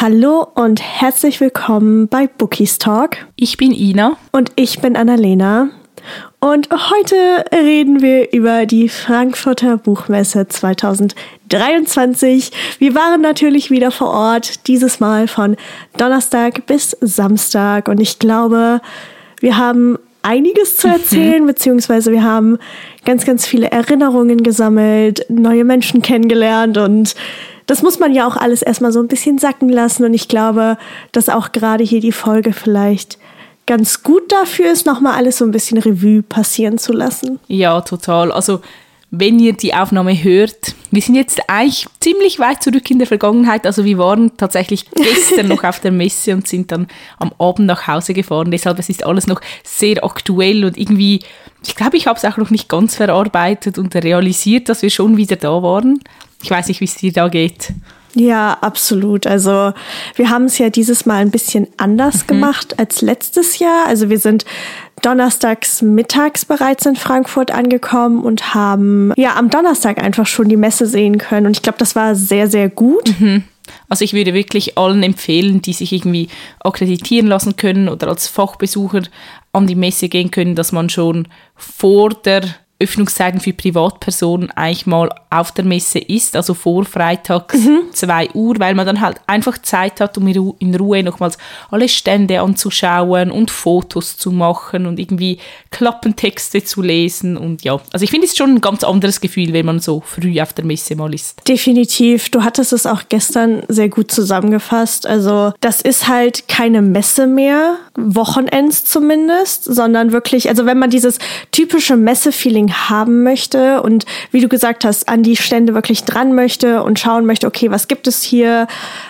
Hallo und herzlich willkommen bei Bookies Talk. Ich bin Ina. Und ich bin Annalena. Und heute reden wir über die Frankfurter Buchmesse 2023. Wir waren natürlich wieder vor Ort, dieses Mal von Donnerstag bis Samstag. Und ich glaube, wir haben einiges zu erzählen, mhm. beziehungsweise wir haben ganz, ganz viele Erinnerungen gesammelt, neue Menschen kennengelernt und das muss man ja auch alles erstmal so ein bisschen sacken lassen. Und ich glaube, dass auch gerade hier die Folge vielleicht ganz gut dafür ist, nochmal alles so ein bisschen Revue passieren zu lassen. Ja, total. Also wenn ihr die Aufnahme hört, wir sind jetzt eigentlich ziemlich weit zurück in der Vergangenheit. Also wir waren tatsächlich gestern noch auf der Messe und sind dann am Abend nach Hause gefahren. Deshalb es ist alles noch sehr aktuell und irgendwie, ich glaube, ich habe es auch noch nicht ganz verarbeitet und realisiert, dass wir schon wieder da waren. Ich weiß nicht, wie es dir da geht. Ja, absolut. Also wir haben es ja dieses Mal ein bisschen anders mhm. gemacht als letztes Jahr. Also wir sind donnerstags mittags bereits in Frankfurt angekommen und haben ja am Donnerstag einfach schon die Messe sehen können. Und ich glaube, das war sehr, sehr gut. Mhm. Also ich würde wirklich allen empfehlen, die sich irgendwie akkreditieren lassen können oder als Fachbesucher an die Messe gehen können, dass man schon vor der Öffnungszeiten für Privatpersonen eigentlich mal auf der Messe ist, also vor Freitags mhm. 2 Uhr, weil man dann halt einfach Zeit hat, um in Ruhe nochmals alle Stände anzuschauen und Fotos zu machen und irgendwie Klappentexte zu lesen und ja, also ich finde es schon ein ganz anderes Gefühl, wenn man so früh auf der Messe mal ist. Definitiv, du hattest es auch gestern sehr gut zusammengefasst, also das ist halt keine Messe mehr, Wochenends zumindest, sondern wirklich, also wenn man dieses typische Messe-Feeling haben möchte und wie du gesagt hast, an die Stände wirklich dran möchte und schauen möchte, okay, was gibt es hier,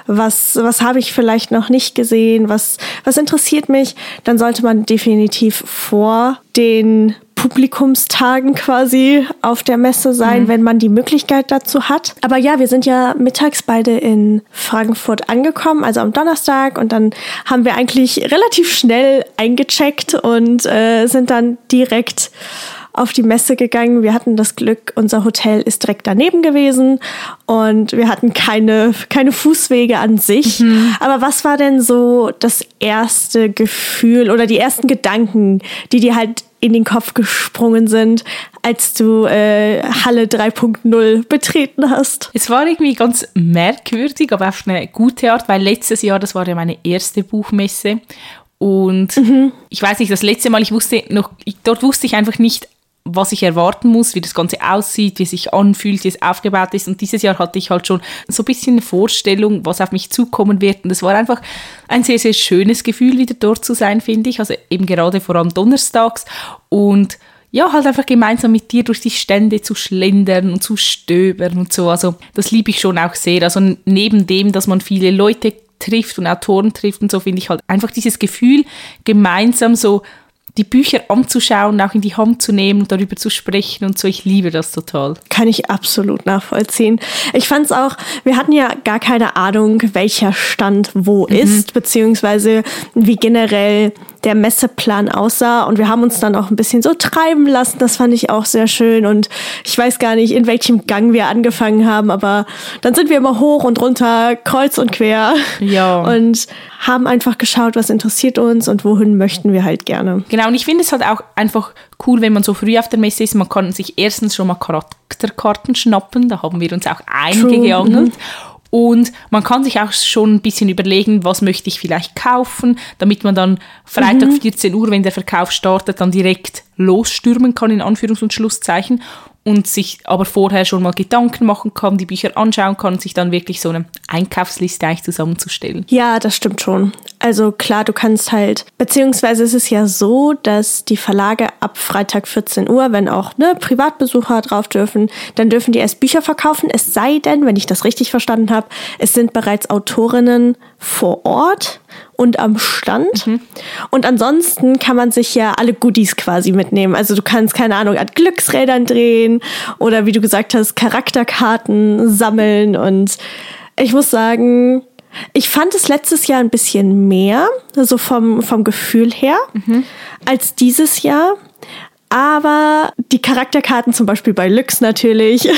was, was habe ich vielleicht noch nicht gesehen, was, was interessiert mich, dann sollte man definitiv vor den Publikumstagen quasi auf der Messe sein, mhm. wenn man die Möglichkeit dazu hat. Aber ja, wir sind ja mittags beide in Frankfurt angekommen, also am Donnerstag, und dann haben wir eigentlich relativ schnell eingecheckt und äh, sind dann direkt auf die Messe gegangen. Wir hatten das Glück, unser Hotel ist direkt daneben gewesen und wir hatten keine, keine Fußwege an sich. Mhm. Aber was war denn so das erste Gefühl oder die ersten Gedanken, die dir halt in den Kopf gesprungen sind, als du äh, Halle 3.0 betreten hast? Es war irgendwie ganz merkwürdig, aber auf eine gute Art, weil letztes Jahr, das war ja meine erste Buchmesse und mhm. ich weiß nicht, das letzte Mal, ich wusste noch, ich, dort wusste ich einfach nicht, was ich erwarten muss, wie das Ganze aussieht, wie es sich anfühlt, wie es aufgebaut ist. Und dieses Jahr hatte ich halt schon so ein bisschen eine Vorstellung, was auf mich zukommen wird. Und es war einfach ein sehr, sehr schönes Gefühl, wieder dort zu sein, finde ich. Also eben gerade vor allem donnerstags. Und ja, halt einfach gemeinsam mit dir durch die Stände zu schlendern und zu stöbern und so. Also das liebe ich schon auch sehr. Also neben dem, dass man viele Leute trifft und Autoren trifft und so, finde ich halt einfach dieses Gefühl, gemeinsam so die Bücher anzuschauen, auch in die Hand zu nehmen und darüber zu sprechen und so. Ich liebe das total. Kann ich absolut nachvollziehen. Ich fand es auch, wir hatten ja gar keine Ahnung, welcher Stand wo mhm. ist, beziehungsweise wie generell der Messeplan aussah. Und wir haben uns dann auch ein bisschen so treiben lassen. Das fand ich auch sehr schön. Und ich weiß gar nicht, in welchem Gang wir angefangen haben, aber dann sind wir immer hoch und runter, kreuz und quer. Ja. Und haben einfach geschaut, was interessiert uns und wohin möchten wir halt gerne. Genau, und ich finde es halt auch einfach cool, wenn man so früh auf der Messe ist. Man kann sich erstens schon mal Charakterkarten schnappen. Da haben wir uns auch einige geangelt. Mhm. Und man kann sich auch schon ein bisschen überlegen, was möchte ich vielleicht kaufen, damit man dann Freitag mhm. 14 Uhr, wenn der Verkauf startet, dann direkt losstürmen kann, in Anführungs- und Schlusszeichen und sich aber vorher schon mal Gedanken machen kann, die Bücher anschauen kann und sich dann wirklich so eine Einkaufsliste eigentlich zusammenzustellen. Ja, das stimmt schon. Also klar, du kannst halt, beziehungsweise ist es ja so, dass die Verlage ab Freitag 14 Uhr, wenn auch ne, Privatbesucher drauf dürfen, dann dürfen die erst Bücher verkaufen. Es sei denn, wenn ich das richtig verstanden habe, es sind bereits Autorinnen vor Ort und am Stand. Mhm. Und ansonsten kann man sich ja alle Goodies quasi mitnehmen. Also du kannst, keine Ahnung, an Glücksrädern drehen oder wie du gesagt hast, Charakterkarten sammeln. Und ich muss sagen, ich fand es letztes Jahr ein bisschen mehr, so vom, vom Gefühl her, mhm. als dieses Jahr. Aber die Charakterkarten, zum Beispiel bei Lux natürlich,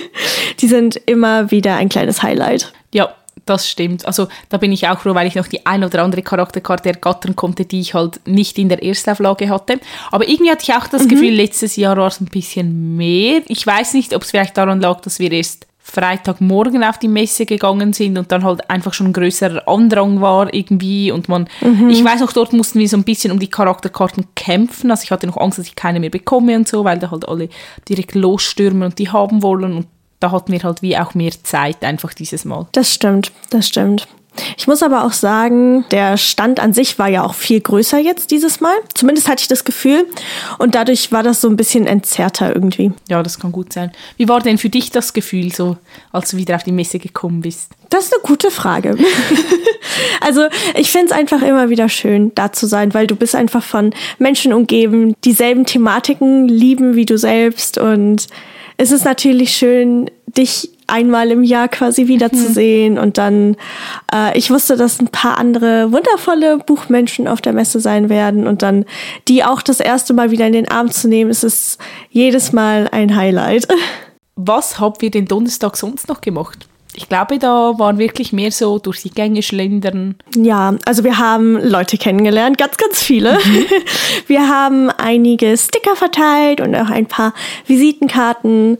die sind immer wieder ein kleines Highlight. Ja, Das stimmt. Also da bin ich auch froh, weil ich noch die ein oder andere Charakterkarte ergattern konnte, die ich halt nicht in der Erstauflage hatte. Aber irgendwie hatte ich auch das mhm. Gefühl, letztes Jahr war es ein bisschen mehr. Ich weiß nicht, ob es vielleicht daran lag, dass wir erst Freitagmorgen auf die Messe gegangen sind und dann halt einfach schon ein größerer Andrang war irgendwie und man, mhm. ich weiß noch, dort mussten wir so ein bisschen um die Charakterkarten kämpfen, also ich hatte noch Angst, dass ich keine mehr bekomme und so, weil da halt alle direkt losstürmen und die haben wollen und da hatten wir halt wie auch mehr Zeit einfach dieses Mal. Das stimmt, das stimmt. Ich muss aber auch sagen, der Stand an sich war ja auch viel größer jetzt dieses Mal. Zumindest hatte ich das Gefühl. Und dadurch war das so ein bisschen entzerrter irgendwie. Ja, das kann gut sein. Wie war denn für dich das Gefühl, so als du wieder auf die Messe gekommen bist? Das ist eine gute Frage. also ich finde es einfach immer wieder schön, da zu sein, weil du bist einfach von Menschen umgeben, dieselben Thematiken lieben wie du selbst. Und es ist natürlich schön, dich einmal im Jahr quasi wiederzusehen. Mhm. Und dann, äh, ich wusste, dass ein paar andere wundervolle Buchmenschen auf der Messe sein werden. Und dann die auch das erste Mal wieder in den Arm zu nehmen, ist es jedes Mal ein Highlight. Was habt ihr den Donnerstag sonst noch gemacht? Ich glaube, da waren wirklich mehr so durch die Gänge schlendern. Ja, also wir haben Leute kennengelernt, ganz, ganz viele. Mhm. Wir haben einige Sticker verteilt und auch ein paar Visitenkarten.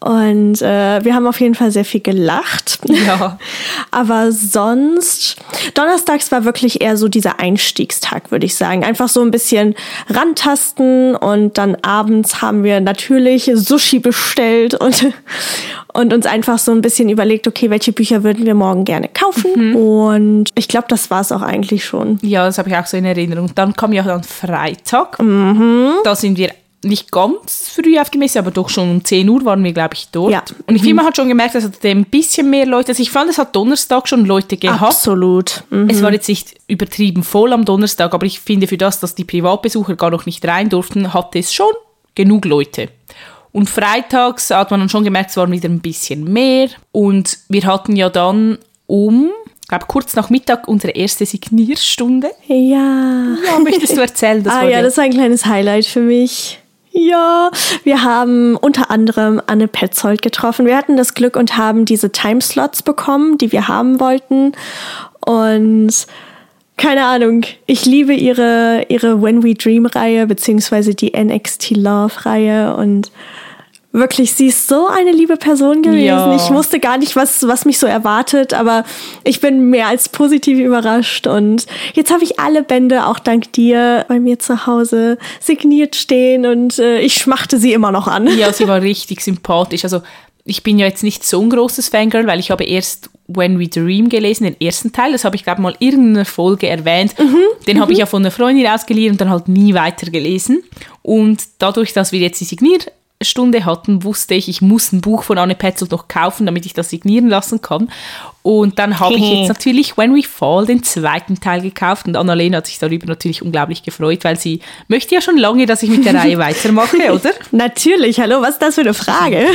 Und äh, wir haben auf jeden Fall sehr viel gelacht. Ja. Aber sonst, donnerstags war wirklich eher so dieser Einstiegstag, würde ich sagen. Einfach so ein bisschen rantasten und dann abends haben wir natürlich Sushi bestellt und, und uns einfach so ein bisschen überlegt, okay, welche Bücher würden wir morgen gerne kaufen. Mhm. Und ich glaube, das war es auch eigentlich schon. Ja, das habe ich auch so in Erinnerung. Dann kam ja dann Freitag. Mhm. Da sind wir nicht ganz früh auf die Messe, aber doch schon um 10 Uhr waren wir, glaube ich, dort. Ja. Und ich mhm. finde, man hat schon gemerkt, dass es ein bisschen mehr Leute, also ich fand, es hat Donnerstag schon Leute gehabt. Absolut. Mhm. Es war jetzt nicht übertrieben voll am Donnerstag, aber ich finde, für das, dass die Privatbesucher gar noch nicht rein durften, hatte es schon genug Leute. Und freitags hat man dann schon gemerkt, es waren wieder ein bisschen mehr. Und wir hatten ja dann um ich glaube, kurz nach Mittag unsere erste Signierstunde. Ja. Ja, möchtest du erzählen? Das ah ja, das war ein kleines Highlight für mich. Ja, wir haben unter anderem Anne Petzold getroffen. Wir hatten das Glück und haben diese Timeslots bekommen, die wir haben wollten. Und keine Ahnung, ich liebe ihre, ihre When We Dream Reihe, beziehungsweise die NXT Love Reihe und wirklich, sie ist so eine liebe Person gewesen. Ja. Ich wusste gar nicht, was, was mich so erwartet, aber ich bin mehr als positiv überrascht. Und jetzt habe ich alle Bände, auch dank dir, bei mir zu Hause signiert stehen und äh, ich schmachte sie immer noch an. Ja, sie war richtig sympathisch. Also ich bin ja jetzt nicht so ein großes Fangirl, weil ich habe erst When We Dream gelesen, den ersten Teil. Das habe ich, glaube mal in irgendeiner Folge erwähnt. Mhm. Den habe ich mhm. ja von einer Freundin ausgeliehen und dann halt nie weiter gelesen. Und dadurch, dass wir jetzt die signiert Stunde hatten, wusste ich, ich muss ein Buch von Anne Petzold noch kaufen, damit ich das signieren lassen kann. Und dann habe ich jetzt natürlich When We Fall, den zweiten Teil gekauft. Und Annalena hat sich darüber natürlich unglaublich gefreut, weil sie möchte ja schon lange, dass ich mit der Reihe weitermache, oder? Natürlich, hallo, was ist das für eine Frage?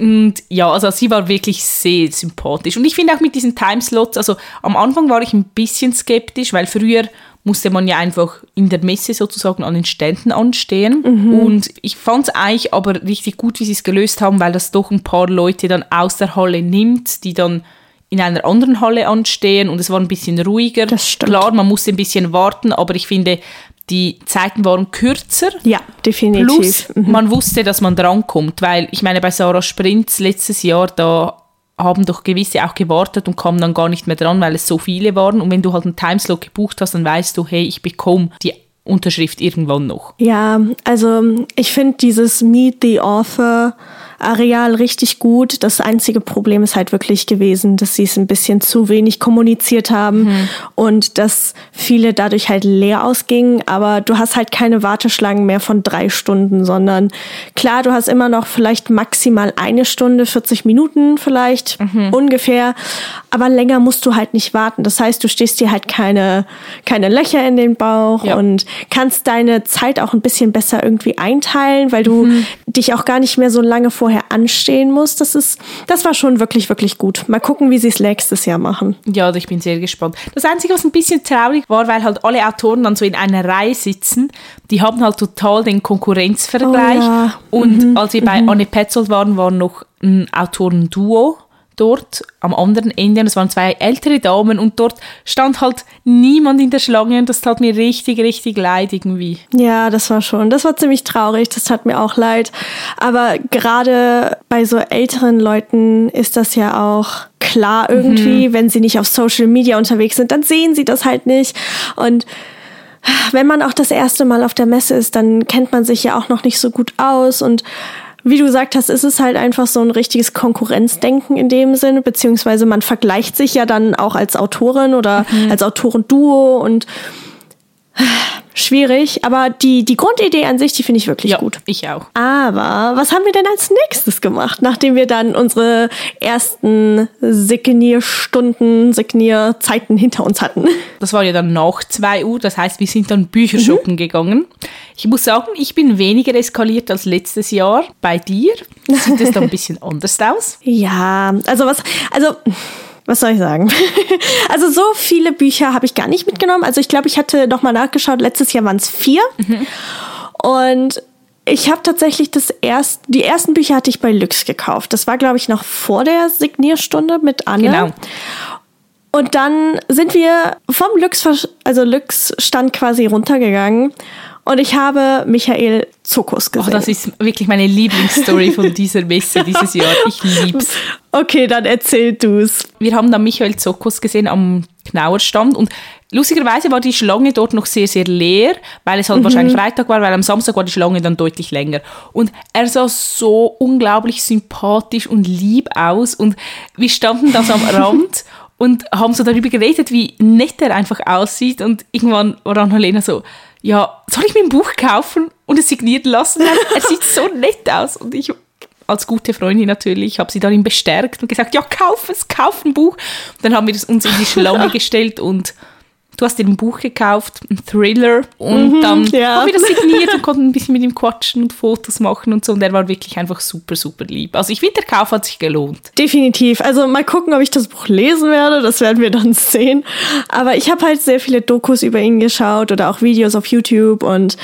Und ja, also sie war wirklich sehr sympathisch. Und ich finde auch mit diesen Timeslots, also am Anfang war ich ein bisschen skeptisch, weil früher musste man ja einfach in der Messe sozusagen an den Ständen anstehen. Mhm. Und ich fand es eigentlich aber richtig gut, wie sie es gelöst haben, weil das doch ein paar Leute dann aus der Halle nimmt, die dann in einer anderen Halle anstehen und es war ein bisschen ruhiger. Klar, man musste ein bisschen warten, aber ich finde, die Zeiten waren kürzer. Ja, definitiv. Plus, mhm. man wusste, dass man drankommt, weil ich meine, bei Sarah Sprints letztes Jahr, da haben doch gewisse auch gewartet und kamen dann gar nicht mehr dran, weil es so viele waren. Und wenn du halt einen Timeslot gebucht hast, dann weißt du, hey, ich bekomme die Unterschrift irgendwann noch. Ja, also ich finde dieses Meet the Author Areal richtig gut. Das einzige Problem ist halt wirklich gewesen, dass sie es ein bisschen zu wenig kommuniziert haben mhm. und dass viele dadurch halt leer ausgingen. Aber du hast halt keine Warteschlangen mehr von drei Stunden, sondern klar, du hast immer noch vielleicht maximal eine Stunde, 40 Minuten vielleicht mhm. ungefähr. Aber länger musst du halt nicht warten. Das heißt, du stehst dir halt keine, keine Löcher in den Bauch ja. und kannst deine Zeit auch ein bisschen besser irgendwie einteilen, weil du mhm. dich auch gar nicht mehr so lange vorher vorher anstehen muss. Das ist, das war schon wirklich, wirklich gut. Mal gucken, wie sie es nächstes Jahr machen. Ja, also ich bin sehr gespannt. Das Einzige, was ein bisschen traurig war, weil halt alle Autoren dann so in einer Reihe sitzen, die haben halt total den Konkurrenzvergleich. Oh ja. Und mhm. als wir bei mhm. Anne Petzold waren, war noch ein Autorenduo dort am anderen Ende und es waren zwei ältere Damen und dort stand halt niemand in der Schlange und das tat mir richtig, richtig leid irgendwie. Ja, das war schon, das war ziemlich traurig, das tat mir auch leid. Aber gerade bei so älteren Leuten ist das ja auch klar irgendwie, mhm. wenn sie nicht auf Social Media unterwegs sind, dann sehen sie das halt nicht und wenn man auch das erste Mal auf der Messe ist, dann kennt man sich ja auch noch nicht so gut aus und wie du gesagt hast, ist es halt einfach so ein richtiges Konkurrenzdenken in dem Sinne, beziehungsweise man vergleicht sich ja dann auch als Autorin oder mhm. als Autorenduo und schwierig, aber die, die Grundidee an sich, die finde ich wirklich ja, gut. Ich auch. Aber was haben wir denn als nächstes gemacht, nachdem wir dann unsere ersten Signierstunden, Signierzeiten hinter uns hatten? Das war ja dann nach 2 Uhr, das heißt, wir sind dann Bücher shoppen mhm. gegangen. Ich muss sagen, ich bin weniger eskaliert als letztes Jahr. Bei dir sieht es dann ein bisschen anders aus. Ja, also was, also was soll ich sagen? also so viele Bücher habe ich gar nicht mitgenommen. Also ich glaube, ich hatte noch mal nachgeschaut. Letztes Jahr waren es vier. Mhm. Und ich habe tatsächlich das erst, die ersten Bücher hatte ich bei Lux gekauft. Das war, glaube ich, noch vor der Signierstunde mit Anne. Genau. Und dann sind wir vom Lux, also Lux stand quasi runtergegangen und ich habe Michael Zuckus gesehen. Oh, das ist wirklich meine Lieblingsstory von dieser Messe dieses Jahr. Ich lieb's. Okay, dann erzähl du's. Wir haben dann Michael Zuckus gesehen am Knauerstand und lustigerweise war die Schlange dort noch sehr, sehr leer, weil es halt mhm. wahrscheinlich Freitag war, weil am Samstag war die Schlange dann deutlich länger. Und er sah so unglaublich sympathisch und lieb aus und wir standen da so am Rand und haben so darüber geredet, wie nett er einfach aussieht und irgendwann war dann Helena so, ja, soll ich mir ein Buch kaufen und es signieren lassen? er sieht so nett aus. Und ich als gute Freundin natürlich, habe sie darin bestärkt und gesagt, ja, kauf es, kauf ein Buch. Und dann haben wir uns in die Schlange gestellt und Du hast dir ein Buch gekauft, ein Thriller, und mhm, dann ja. haben wir das signiert und konnten ein bisschen mit ihm quatschen und Fotos machen und so. Und er war wirklich einfach super, super lieb. Also ich finde, der Kauf hat sich gelohnt. Definitiv. Also mal gucken, ob ich das Buch lesen werde. Das werden wir dann sehen. Aber ich habe halt sehr viele Dokus über ihn geschaut oder auch Videos auf YouTube und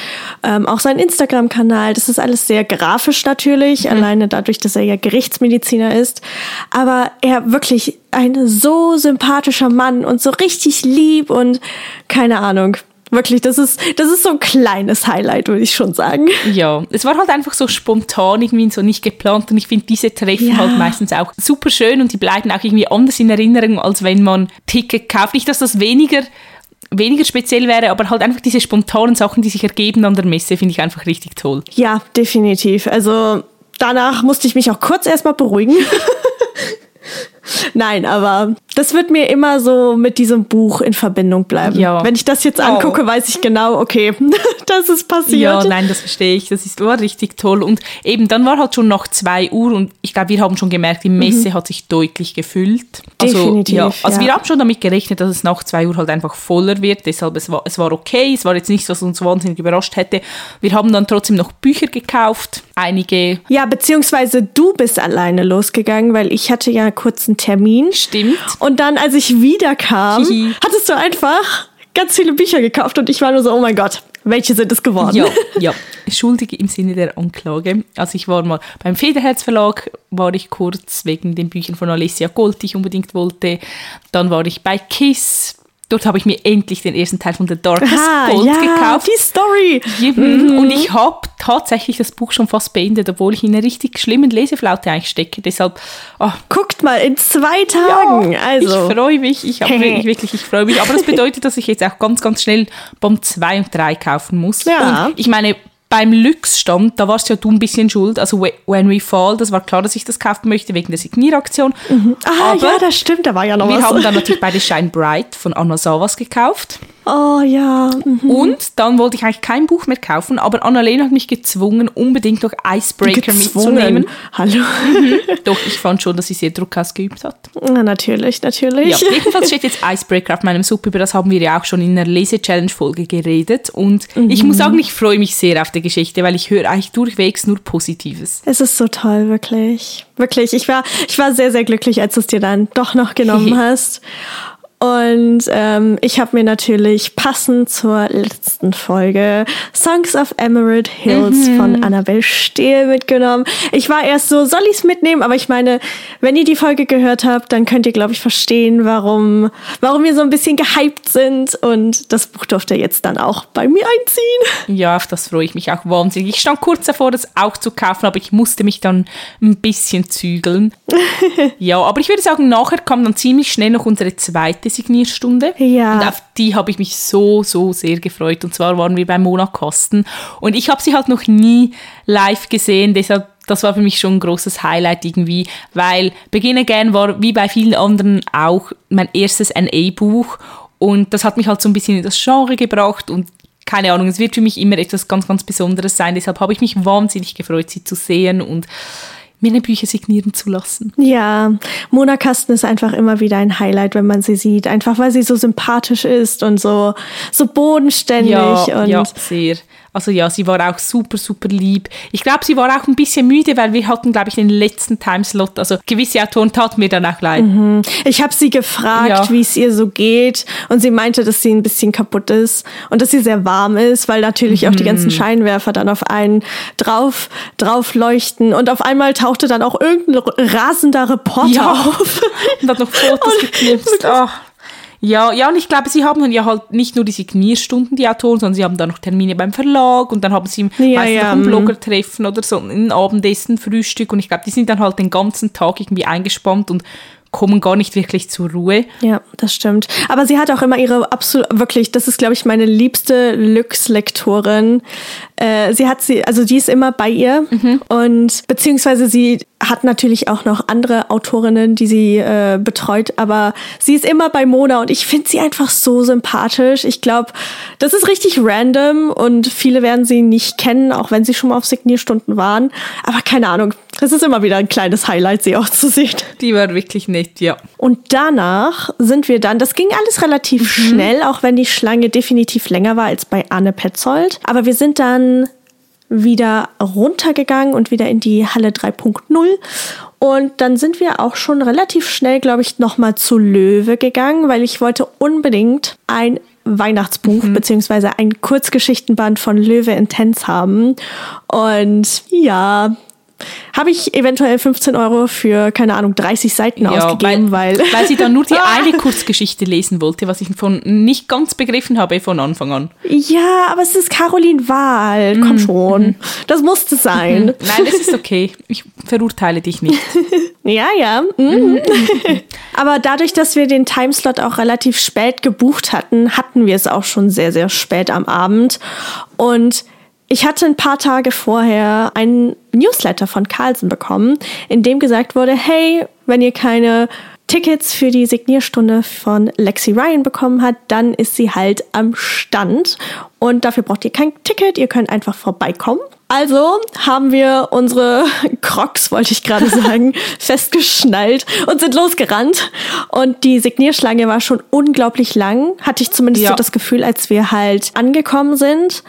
ähm, auch seinen Instagram-Kanal. Das ist alles sehr grafisch natürlich, mhm. alleine dadurch, dass er ja Gerichtsmediziner ist. Aber er wirklich ein so sympathischer Mann und so richtig lieb und keine Ahnung. Wirklich, das ist, das ist so ein kleines Highlight, würde ich schon sagen. Ja, es war halt einfach so spontan, irgendwie so nicht geplant. Und ich finde diese Treffen ja. halt meistens auch super schön und die bleiben auch irgendwie anders in Erinnerung, als wenn man Ticket kauft. Nicht, dass das weniger weniger speziell wäre, aber halt einfach diese spontanen Sachen, die sich ergeben an der Messe, finde ich einfach richtig toll. Ja, definitiv. Also danach musste ich mich auch kurz erstmal beruhigen. Nein, aber das wird mir immer so mit diesem Buch in Verbindung bleiben. Ja. Wenn ich das jetzt angucke, oh. weiß ich genau, okay, das ist passiert. Ja, nein, das verstehe ich. Das ist war richtig toll. Und eben, dann war halt schon noch zwei Uhr und ich glaube, wir haben schon gemerkt, die Messe mhm. hat sich deutlich gefüllt. Also, Definitiv. Ja, also ja. wir haben schon damit gerechnet, dass es nach zwei Uhr halt einfach voller wird. Deshalb, es war, es war okay. Es war jetzt nichts, was uns wahnsinnig überrascht hätte. Wir haben dann trotzdem noch Bücher gekauft. Einige. Ja, beziehungsweise du bist alleine losgegangen, weil ich hatte ja kurz einen Termin. Stimmt. Und dann, als ich wiederkam, hattest du einfach ganz viele Bücher gekauft und ich war nur so, oh mein Gott, welche sind es geworden? Ja, ja. Schuldige im Sinne der Anklage. Also ich war mal beim Federherz Verlag, war ich kurz wegen den Büchern von Alessia Gold, die ich unbedingt wollte. Dann war ich bei KISS, Dort habe ich mir endlich den ersten Teil von The Darkest ah, Gold ja, gekauft. die Story. Mhm. Und ich habe tatsächlich das Buch schon fast beendet, obwohl ich in einer richtig schlimmen Leseflaute eigentlich stecke. Deshalb, oh. Guckt mal, in zwei Tagen. Ja, also. Ich freue mich. Ich habe wirklich, wirklich, ich freue mich. Aber das bedeutet, dass ich jetzt auch ganz, ganz schnell Bomb 2 und 3 kaufen muss. Ja. Und ich meine, beim Lux-Stand, da warst ja du ein bisschen schuld. Also When We Fall, das war klar, dass ich das kaufen möchte wegen der Signieraktion. Mhm. Ah, Aber ja, das stimmt, da war ja noch wir was. Wir haben dann natürlich beide Shine Bright von Anna Savas gekauft. Oh ja. Mhm. Und dann wollte ich eigentlich kein Buch mehr kaufen, aber Annalena hat mich gezwungen, unbedingt noch Icebreaker gezwungen. mitzunehmen. Hallo. Mhm. Doch, ich fand schon, dass sie sehr Druck ausgeübt hat. Na, natürlich, natürlich. Ja, jedenfalls steht jetzt Icebreaker auf meinem Sub, über das haben wir ja auch schon in einer Lese-Challenge-Folge geredet. Und mhm. ich muss sagen, ich freue mich sehr auf die Geschichte, weil ich höre eigentlich durchwegs nur Positives. Es ist so toll, wirklich. Wirklich. Ich war, ich war sehr, sehr glücklich, als du es dir dann doch noch genommen hast. Und ähm, ich habe mir natürlich passend zur letzten Folge Songs of Emerald Hills mhm. von Annabelle Stehl mitgenommen. Ich war erst so, soll ich's mitnehmen? Aber ich meine, wenn ihr die Folge gehört habt, dann könnt ihr, glaube ich, verstehen, warum, warum wir so ein bisschen gehypt sind. Und das Buch durfte jetzt dann auch bei mir einziehen. Ja, auf das freue ich mich auch wahnsinnig. Ich stand kurz davor, das auch zu kaufen, aber ich musste mich dann ein bisschen zügeln. ja, aber ich würde sagen, nachher kam dann ziemlich schnell noch unsere zweite Signierstunde. Ja. Und auf die habe ich mich so, so sehr gefreut. Und zwar waren wir bei Mona Kosten. Und ich habe sie halt noch nie live gesehen, deshalb das war für mich schon ein großes Highlight irgendwie, weil Begin Again war wie bei vielen anderen auch mein erstes NA-Buch und das hat mich halt so ein bisschen in das Genre gebracht und keine Ahnung, es wird für mich immer etwas ganz, ganz Besonderes sein. Deshalb habe ich mich wahnsinnig gefreut, sie zu sehen und mir eine Bücher signieren zu lassen. Ja, Mona Kasten ist einfach immer wieder ein Highlight, wenn man sie sieht. Einfach weil sie so sympathisch ist und so, so bodenständig. Ja, und ja sehr. Also ja, sie war auch super, super lieb. Ich glaube, sie war auch ein bisschen müde, weil wir hatten, glaube ich, den letzten Timeslot. Also gewisse Autoren taten mir dann auch leid. Mhm. Ich habe sie gefragt, ja. wie es ihr so geht. Und sie meinte, dass sie ein bisschen kaputt ist und dass sie sehr warm ist, weil natürlich mhm. auch die ganzen mhm. Scheinwerfer dann auf einen drauf, drauf leuchten. Und auf einmal tauchte dann auch irgendein rasender Reporter ja. auf. und hat noch Fotos geknipst. Ach. Ja, ja, und ich glaube, sie haben ja halt nicht nur die Signierstunden, die Autoren, sondern sie haben dann noch Termine beim Verlag und dann haben sie ja, meistens ja. noch ein mhm. Bloggertreffen oder so ein Abendessen, Frühstück und ich glaube, die sind dann halt den ganzen Tag irgendwie eingespannt und kommen gar nicht wirklich zur Ruhe. Ja, das stimmt. Aber sie hat auch immer ihre absolut, wirklich, das ist, glaube ich, meine liebste Lux-Lektorin. Äh, sie hat sie, also die ist immer bei ihr mhm. und beziehungsweise sie hat natürlich auch noch andere Autorinnen, die sie äh, betreut, aber sie ist immer bei Mona und ich finde sie einfach so sympathisch. Ich glaube, das ist richtig random und viele werden sie nicht kennen, auch wenn sie schon mal auf Signierstunden waren. Aber keine Ahnung, es ist immer wieder ein kleines Highlight, sie auch zu sehen. Die war wirklich nett, ja. Und danach sind wir dann, das ging alles relativ mhm. schnell, auch wenn die Schlange definitiv länger war als bei Anne Petzold. Aber wir sind dann wieder runtergegangen und wieder in die Halle 3.0. Und dann sind wir auch schon relativ schnell, glaube ich, nochmal zu Löwe gegangen, weil ich wollte unbedingt ein Weihnachtsbuch mhm. beziehungsweise ein Kurzgeschichtenband von Löwe Intense haben. Und ja, habe ich eventuell 15 Euro für, keine Ahnung, 30 Seiten ja, ausgegeben, weil, weil, weil sie dann nur die eine Kurzgeschichte lesen wollte, was ich von nicht ganz begriffen habe von Anfang an. Ja, aber es ist Caroline Wahl. Komm mhm. schon. Mhm. Das musste sein. Mhm. Nein, das ist okay. Ich verurteile dich nicht. ja, ja. Mhm. aber dadurch, dass wir den Timeslot auch relativ spät gebucht hatten, hatten wir es auch schon sehr, sehr spät am Abend. Und ich hatte ein paar Tage vorher einen Newsletter von Carlsen bekommen, in dem gesagt wurde, hey, wenn ihr keine Tickets für die Signierstunde von Lexi Ryan bekommen habt, dann ist sie halt am Stand und dafür braucht ihr kein Ticket, ihr könnt einfach vorbeikommen. Also haben wir unsere Crocs, wollte ich gerade sagen, festgeschnallt und sind losgerannt. Und die Signierschlange war schon unglaublich lang, hatte ich zumindest ja. so das Gefühl, als wir halt angekommen sind.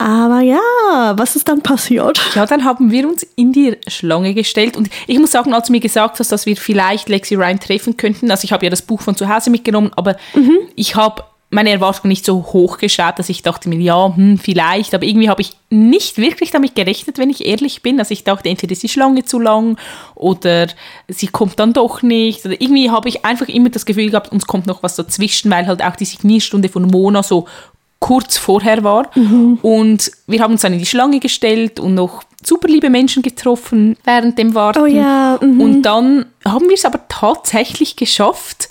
Aber ja, was ist dann passiert? Ja, dann haben wir uns in die Schlange gestellt und ich muss sagen, als du mir gesagt hast, dass wir vielleicht Lexi Ryan treffen könnten, also ich habe ja das Buch von zu Hause mitgenommen, aber mhm. ich habe meine Erwartungen nicht so hoch geschaut, dass ich dachte mir, ja, hm, vielleicht, aber irgendwie habe ich nicht wirklich damit gerechnet, wenn ich ehrlich bin. Also ich dachte, entweder ist die Schlange zu lang oder sie kommt dann doch nicht. Oder irgendwie habe ich einfach immer das Gefühl gehabt, uns kommt noch was dazwischen, weil halt auch die Signierstunde von Mona so kurz vorher war. Mhm. Und wir haben uns dann in die Schlange gestellt und noch super liebe Menschen getroffen während dem Warten. Oh ja. Mhm. Und dann haben wir es aber tatsächlich geschafft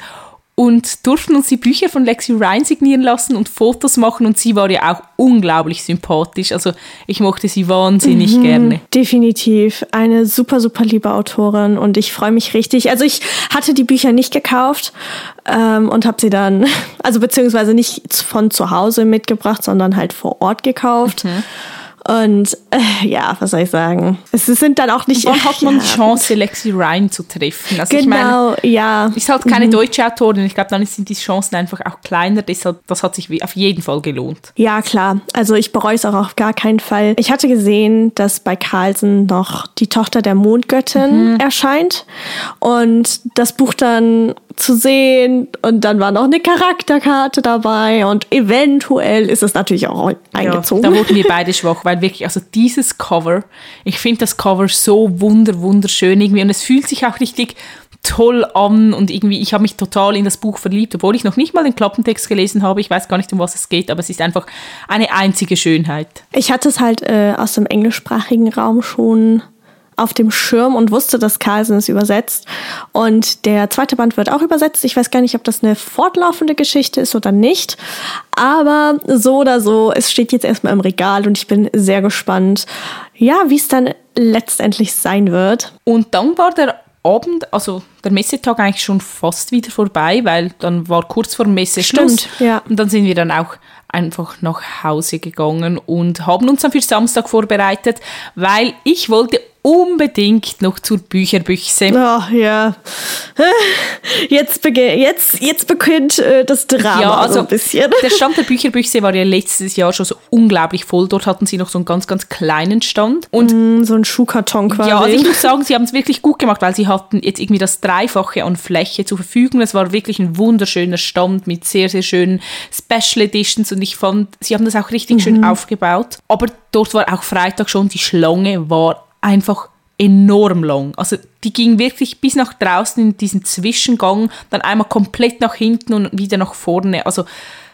und durften uns die Bücher von Lexi Ryan signieren lassen und Fotos machen und sie war ja auch unglaublich sympathisch. Also ich mochte sie wahnsinnig mhm, gerne. Definitiv eine super, super liebe Autorin und ich freue mich richtig. Also ich hatte die Bücher nicht gekauft ähm, und habe sie dann, also beziehungsweise nicht von zu Hause mitgebracht, sondern halt vor Ort gekauft. Mhm. Und äh, ja, was soll ich sagen? Es sind dann auch nicht. Wann hat man ja. die Chance, Lexi Ryan zu treffen? Also genau, ich meine, ja. Ist halt keine mhm. deutsche Autorin. Ich glaube, dann sind die Chancen einfach auch kleiner. Deshalb, das hat sich auf jeden Fall gelohnt. Ja, klar. Also ich bereue es auch auf gar keinen Fall. Ich hatte gesehen, dass bei Carlsen noch die Tochter der Mondgöttin mhm. erscheint und das Buch dann zu sehen. Und dann war noch eine Charakterkarte dabei und eventuell ist es natürlich auch eingezogen. Ja, da wurden wir beide schwach, weil wirklich, also dieses Cover, ich finde das Cover so wunder, wunderschön irgendwie und es fühlt sich auch richtig toll an und irgendwie, ich habe mich total in das Buch verliebt, obwohl ich noch nicht mal den Klappentext gelesen habe. Ich weiß gar nicht, um was es geht, aber es ist einfach eine einzige Schönheit. Ich hatte es halt äh, aus dem englischsprachigen Raum schon auf dem Schirm und wusste, dass Carlsen es übersetzt. Und der zweite Band wird auch übersetzt. Ich weiß gar nicht, ob das eine fortlaufende Geschichte ist oder nicht. Aber so oder so, es steht jetzt erstmal im Regal und ich bin sehr gespannt, ja, wie es dann letztendlich sein wird. Und dann war der Abend, also der Messetag eigentlich schon fast wieder vorbei, weil dann war kurz vor Messe Schluss. Stimmt, ja. Und dann sind wir dann auch einfach nach Hause gegangen und haben uns dann für Samstag vorbereitet, weil ich wollte unbedingt noch zur Bücherbüchse. Oh, ja. Jetzt, jetzt, jetzt beginnt äh, das Drama ja, also so ein bisschen. Der Stand der Bücherbüchse war ja letztes Jahr schon so unglaublich voll. Dort hatten sie noch so einen ganz, ganz kleinen Stand. Und mm, so ein Schuhkarton quasi. Ja, also ich muss sagen, sie haben es wirklich gut gemacht, weil sie hatten jetzt irgendwie das Dreifache an Fläche zur Verfügung. Es war wirklich ein wunderschöner Stand mit sehr, sehr schönen Special Editions und ich fand, sie haben das auch richtig mhm. schön aufgebaut. Aber dort war auch Freitag schon, die Schlange war einfach enorm lang. Also die ging wirklich bis nach draußen in diesen Zwischengang, dann einmal komplett nach hinten und wieder nach vorne. Also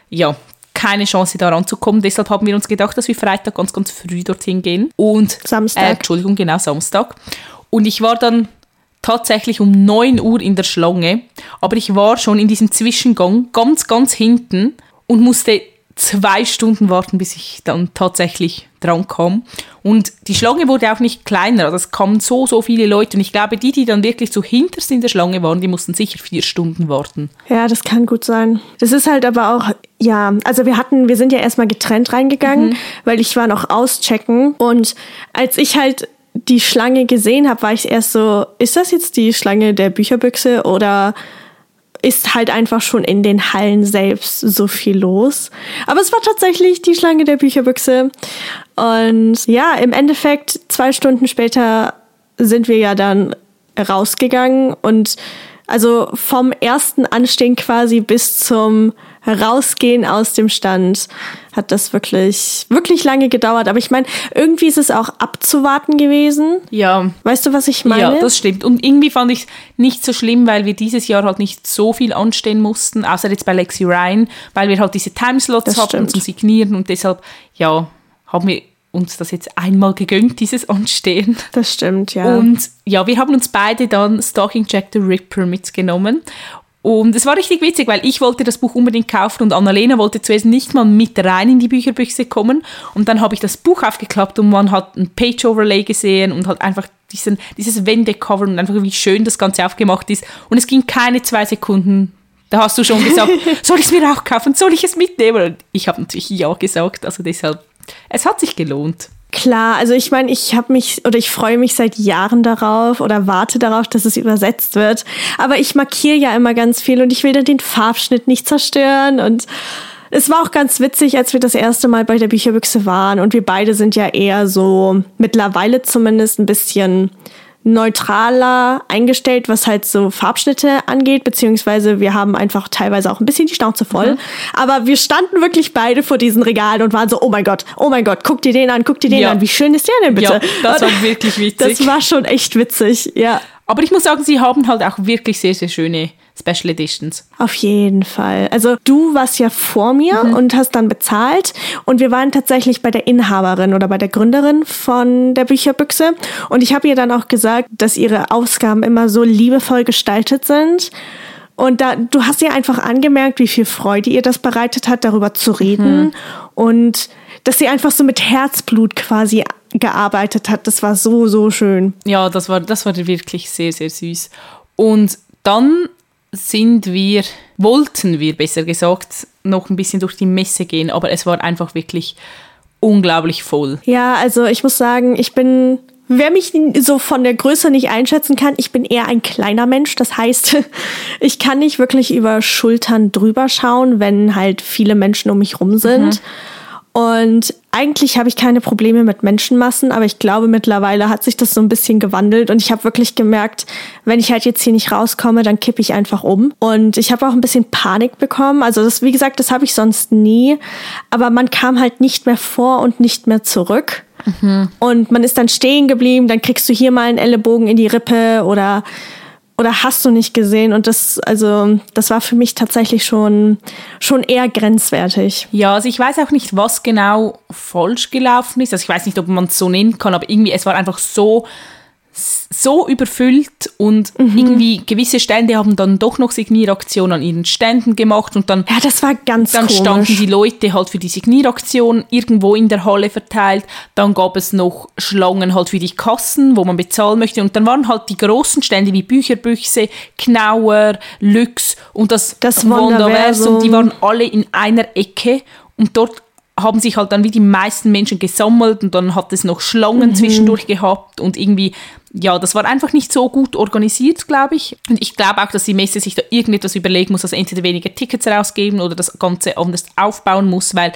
ja, keine Chance da ranzukommen. Deshalb haben wir uns gedacht, dass wir Freitag ganz, ganz früh dorthin gehen. Und Samstag. Äh, Entschuldigung, genau, Samstag. Und ich war dann tatsächlich um 9 Uhr in der Schlange, aber ich war schon in diesem Zwischengang ganz, ganz hinten und musste zwei Stunden warten, bis ich dann tatsächlich dran kam. Und die Schlange wurde auch nicht kleiner. Also es kamen so, so viele Leute. Und ich glaube, die, die dann wirklich so hinterst in der Schlange waren, die mussten sicher vier Stunden warten. Ja, das kann gut sein. Das ist halt aber auch, ja, also wir hatten, wir sind ja erstmal getrennt reingegangen, mhm. weil ich war noch auschecken. Und als ich halt die Schlange gesehen habe, war ich erst so, ist das jetzt die Schlange der Bücherbüchse oder ist halt einfach schon in den Hallen selbst so viel los. Aber es war tatsächlich die Schlange der Bücherbüchse. Und ja, im Endeffekt, zwei Stunden später sind wir ja dann rausgegangen und also vom ersten Anstehen quasi bis zum Rausgehen aus dem Stand hat das wirklich, wirklich lange gedauert. Aber ich meine, irgendwie ist es auch abzuwarten gewesen. Ja. Weißt du, was ich meine? Ja, das stimmt. Und irgendwie fand ich es nicht so schlimm, weil wir dieses Jahr halt nicht so viel anstehen mussten, außer jetzt bei Lexi Ryan, weil wir halt diese Timeslots hatten zum Signieren und deshalb, ja, haben wir uns das jetzt einmal gegönnt, dieses Anstehen. Das stimmt, ja. Und ja, wir haben uns beide dann Stalking Jack the Ripper mitgenommen. Und es war richtig witzig, weil ich wollte das Buch unbedingt kaufen und Annalena wollte zuerst nicht mal mit rein in die Bücherbüchse kommen. Und dann habe ich das Buch aufgeklappt und man hat ein Page-Overlay gesehen und hat einfach diesen, dieses Wendecover und einfach wie schön das Ganze aufgemacht ist. Und es ging keine zwei Sekunden. Da hast du schon gesagt, soll ich es mir auch kaufen? Soll ich es mitnehmen? Und ich habe natürlich ja gesagt. Also deshalb es hat sich gelohnt. Klar, also ich meine, ich habe mich oder ich freue mich seit Jahren darauf oder warte darauf, dass es übersetzt wird. Aber ich markiere ja immer ganz viel und ich will dann den Farbschnitt nicht zerstören. Und es war auch ganz witzig, als wir das erste Mal bei der Bücherbüchse waren und wir beide sind ja eher so mittlerweile zumindest ein bisschen neutraler eingestellt, was halt so Farbschnitte angeht, beziehungsweise wir haben einfach teilweise auch ein bisschen die Schnauze voll. Mhm. Aber wir standen wirklich beide vor diesen Regalen und waren so, oh mein Gott, oh mein Gott, guck dir den an, guck dir den ja. an, wie schön ist der denn bitte? Ja, das war wirklich witzig. Das war schon echt witzig, ja. Aber ich muss sagen, sie haben halt auch wirklich sehr, sehr schöne Special Editions. Auf jeden Fall. Also du warst ja vor mir mhm. und hast dann bezahlt und wir waren tatsächlich bei der Inhaberin oder bei der Gründerin von der Bücherbüchse und ich habe ihr dann auch gesagt, dass ihre Ausgaben immer so liebevoll gestaltet sind. Und da, du hast ihr einfach angemerkt, wie viel Freude ihr das bereitet hat, darüber zu reden. Mhm. Und dass sie einfach so mit Herzblut quasi gearbeitet hat. Das war so, so schön. Ja, das war, das war wirklich sehr, sehr süß. Und dann sind wir, wollten wir besser gesagt, noch ein bisschen durch die Messe gehen, aber es war einfach wirklich unglaublich voll. Ja, also ich muss sagen, ich bin Wer mich so von der Größe nicht einschätzen kann, ich bin eher ein kleiner Mensch. Das heißt, ich kann nicht wirklich über Schultern drüber schauen, wenn halt viele Menschen um mich rum sind. Mhm. Und eigentlich habe ich keine Probleme mit Menschenmassen, aber ich glaube, mittlerweile hat sich das so ein bisschen gewandelt und ich habe wirklich gemerkt, wenn ich halt jetzt hier nicht rauskomme, dann kippe ich einfach um. Und ich habe auch ein bisschen Panik bekommen. Also das, wie gesagt, das habe ich sonst nie. Aber man kam halt nicht mehr vor und nicht mehr zurück. Mhm. Und man ist dann stehen geblieben, dann kriegst du hier mal einen Ellenbogen in die Rippe oder oder hast du nicht gesehen? Und das, also, das war für mich tatsächlich schon, schon eher grenzwertig. Ja, also ich weiß auch nicht, was genau falsch gelaufen ist. Also ich weiß nicht, ob man es so nennen kann, aber irgendwie, es war einfach so so überfüllt und mhm. irgendwie gewisse Stände haben dann doch noch Signieraktion an ihren Ständen gemacht und dann ja das war ganz dann komisch. standen die Leute halt für die Signieraktion irgendwo in der Halle verteilt dann gab es noch Schlangen halt für die Kassen wo man bezahlen möchte und dann waren halt die großen Stände wie Bücherbüchse Knauer Lux und das, das Wunderversum die waren alle in einer Ecke und dort haben sich halt dann wie die meisten Menschen gesammelt und dann hat es noch Schlangen mhm. zwischendurch gehabt und irgendwie ja, das war einfach nicht so gut organisiert, glaube ich. Und ich glaube auch, dass die Messe sich da irgendetwas überlegen muss, also entweder weniger Tickets rausgeben oder das Ganze anders aufbauen muss, weil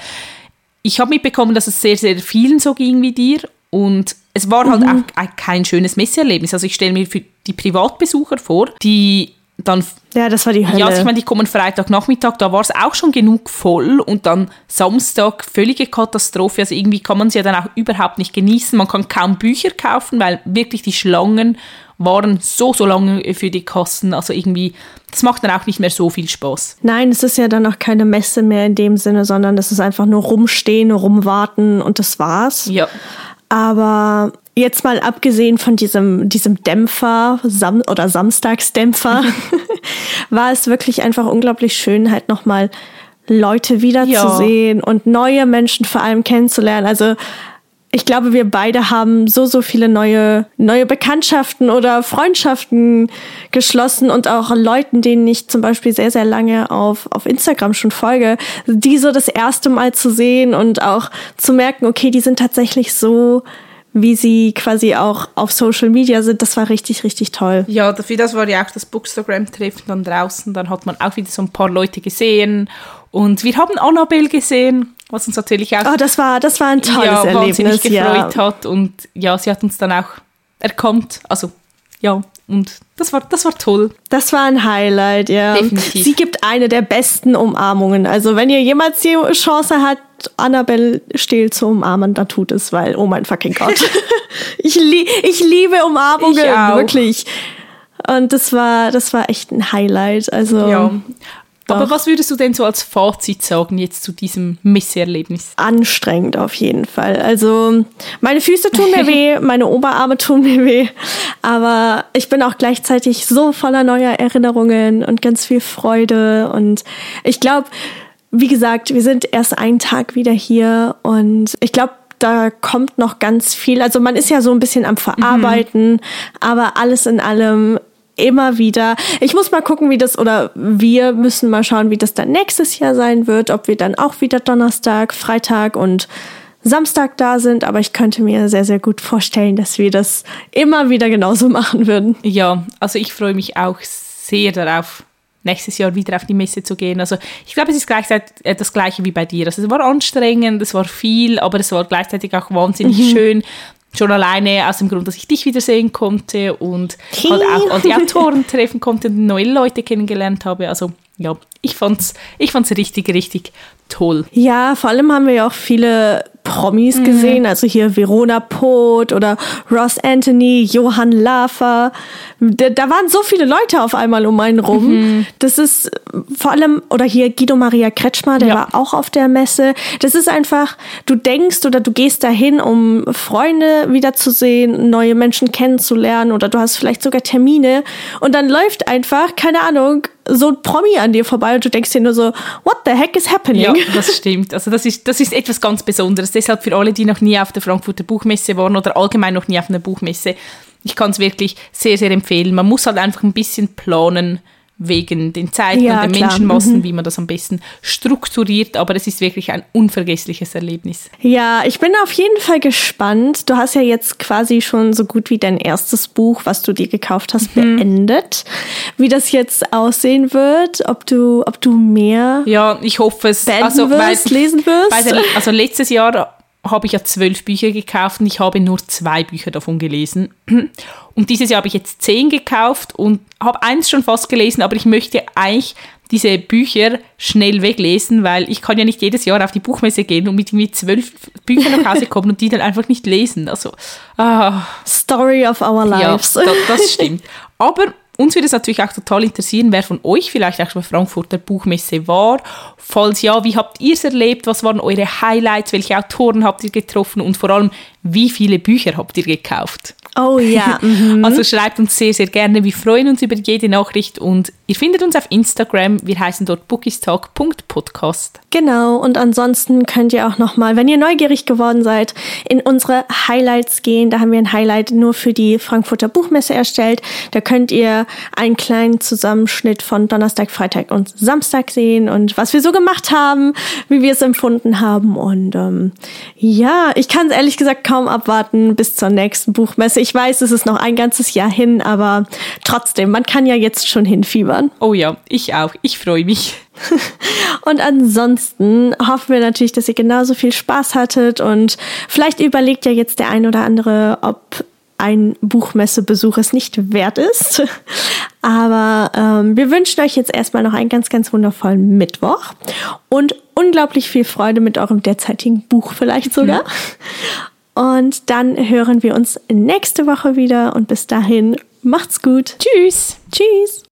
ich habe mitbekommen, dass es sehr, sehr vielen so ging wie dir und es war halt mhm. auch kein schönes Messeerlebnis. Also ich stelle mir für die Privatbesucher vor, die dann ja, das war die Hölle. Ja, also ich meine, die kommen Freitagnachmittag, da war es auch schon genug voll und dann Samstag völlige Katastrophe. Also irgendwie kann man es ja dann auch überhaupt nicht genießen. Man kann kaum Bücher kaufen, weil wirklich die Schlangen waren so, so lange für die Kassen. Also irgendwie, das macht dann auch nicht mehr so viel Spaß. Nein, es ist ja dann auch keine Messe mehr in dem Sinne, sondern es ist einfach nur rumstehen, rumwarten und das war's. Ja. Aber jetzt mal abgesehen von diesem, diesem Dämpfer Sam oder Samstagsdämpfer, war es wirklich einfach unglaublich schön, halt nochmal Leute wiederzusehen und neue Menschen vor allem kennenzulernen. Also ich glaube, wir beide haben so, so viele neue, neue Bekanntschaften oder Freundschaften geschlossen und auch Leuten, denen ich zum Beispiel sehr, sehr lange auf, auf Instagram schon folge, die so das erste Mal zu sehen und auch zu merken, okay, die sind tatsächlich so, wie sie quasi auch auf Social Media sind, das war richtig, richtig toll. Ja, dafür das war ja auch das Bookstagram-Treffen dann draußen, dann hat man auch wieder so ein paar Leute gesehen. Und wir haben Annabelle gesehen was uns natürlich auch oh, das war, das war ein tolles ja, Erlebnis, gefreut ja. hat. Und ja, sie hat uns dann auch erkannt. Also ja, und das war, das war toll. Das war ein Highlight, ja. Definitiv. Sie gibt eine der besten Umarmungen. Also wenn ihr jemals die Chance hat, Annabelle Stehl zu umarmen, dann tut es, weil, oh mein fucking Gott. ich, li ich liebe Umarmungen, ich wirklich. Und das war, das war echt ein Highlight. Also, ja. Aber was würdest du denn so als Fazit sagen jetzt zu diesem Messeerlebnis? Anstrengend auf jeden Fall. Also meine Füße tun mir weh, meine Oberarme tun mir weh, aber ich bin auch gleichzeitig so voller neuer Erinnerungen und ganz viel Freude und ich glaube, wie gesagt, wir sind erst einen Tag wieder hier und ich glaube, da kommt noch ganz viel. Also man ist ja so ein bisschen am Verarbeiten, mhm. aber alles in allem immer wieder. Ich muss mal gucken, wie das, oder wir müssen mal schauen, wie das dann nächstes Jahr sein wird, ob wir dann auch wieder Donnerstag, Freitag und Samstag da sind, aber ich könnte mir sehr, sehr gut vorstellen, dass wir das immer wieder genauso machen würden. Ja, also ich freue mich auch sehr darauf, nächstes Jahr wieder auf die Messe zu gehen. Also ich glaube, es ist gleichzeitig äh, das gleiche wie bei dir. Also es war anstrengend, es war viel, aber es war gleichzeitig auch wahnsinnig mhm. schön. Schon alleine aus dem Grund, dass ich dich wiedersehen konnte und halt auch all die Autoren treffen konnte und neue Leute kennengelernt habe. Also ja, ich fand's, ich fand's richtig, richtig toll. Ja, vor allem haben wir ja auch viele Promis mhm. gesehen, also hier Verona Poth oder Ross Anthony, Johann Lafer. Da, da, waren so viele Leute auf einmal um einen rum. Mhm. Das ist vor allem, oder hier Guido Maria Kretschmer, der ja. war auch auf der Messe. Das ist einfach, du denkst oder du gehst dahin, um Freunde wiederzusehen, neue Menschen kennenzulernen oder du hast vielleicht sogar Termine und dann läuft einfach, keine Ahnung, so ein Promi an dir vorbei und du denkst dir nur so, what the heck is happening? Ja, das stimmt. Also das ist, das ist etwas ganz Besonderes. Deshalb für alle, die noch nie auf der Frankfurter Buchmesse waren oder allgemein noch nie auf einer Buchmesse, ich kann es wirklich sehr, sehr empfehlen. Man muss halt einfach ein bisschen planen, wegen den Zeiten Ja, und den klar. Menschenmassen, Mhm. wie man das am besten strukturiert. Aber es ist wirklich ein unvergessliches Erlebnis. Ja, ich bin auf jeden Fall gespannt. Du hast ja jetzt quasi schon so gut wie dein erstes Buch, was du dir gekauft hast, Mhm. beendet. Wie das jetzt aussehen wird, ob du, ob du mehr Ja, ich hoffe es. also, weil- wirst, lesen wirst. Der, also letztes Jahr habe ich ja zwölf Bücher gekauft und ich habe nur zwei Bücher davon gelesen. Und dieses Jahr habe ich jetzt zehn gekauft und habe eins schon fast gelesen, aber ich möchte eigentlich diese Bücher schnell weglesen, weil ich kann ja nicht jedes Jahr auf die Buchmesse gehen und mit irgendwie zwölf Büchern nach Hause kommen und die dann einfach nicht lesen. Also, ah, Story of our ja, lives. da, das stimmt. Aber uns würde es natürlich auch total interessieren, wer von euch vielleicht auch schon bei Frankfurter Buchmesse war. Falls ja, wie habt ihr es erlebt? Was waren eure Highlights? Welche Autoren habt ihr getroffen? Und vor allem, wie viele Bücher habt ihr gekauft? Oh ja. mhm. Also schreibt uns sehr, sehr gerne. Wir freuen uns über jede Nachricht und ihr findet uns auf Instagram. Wir heißen dort bookistalk.podcast. Genau, und ansonsten könnt ihr auch nochmal, wenn ihr neugierig geworden seid, in unsere Highlights gehen. Da haben wir ein Highlight nur für die Frankfurter Buchmesse erstellt. Da könnt ihr einen kleinen Zusammenschnitt von Donnerstag, Freitag und Samstag sehen und was wir so gemacht haben, wie wir es empfunden haben. Und ähm, ja, ich kann es ehrlich gesagt kaum abwarten bis zur nächsten Buchmesse. Ich weiß, es ist noch ein ganzes Jahr hin, aber trotzdem, man kann ja jetzt schon hinfiebern. Oh ja, ich auch. Ich freue mich. Und ansonsten hoffen wir natürlich, dass ihr genauso viel Spaß hattet und vielleicht überlegt ja jetzt der ein oder andere, ob ein Buchmessebesuch es nicht wert ist. Aber ähm, wir wünschen euch jetzt erstmal noch einen ganz, ganz wundervollen Mittwoch und unglaublich viel Freude mit eurem derzeitigen Buch vielleicht sogar. Und dann hören wir uns nächste Woche wieder und bis dahin macht's gut. Tschüss. Tschüss.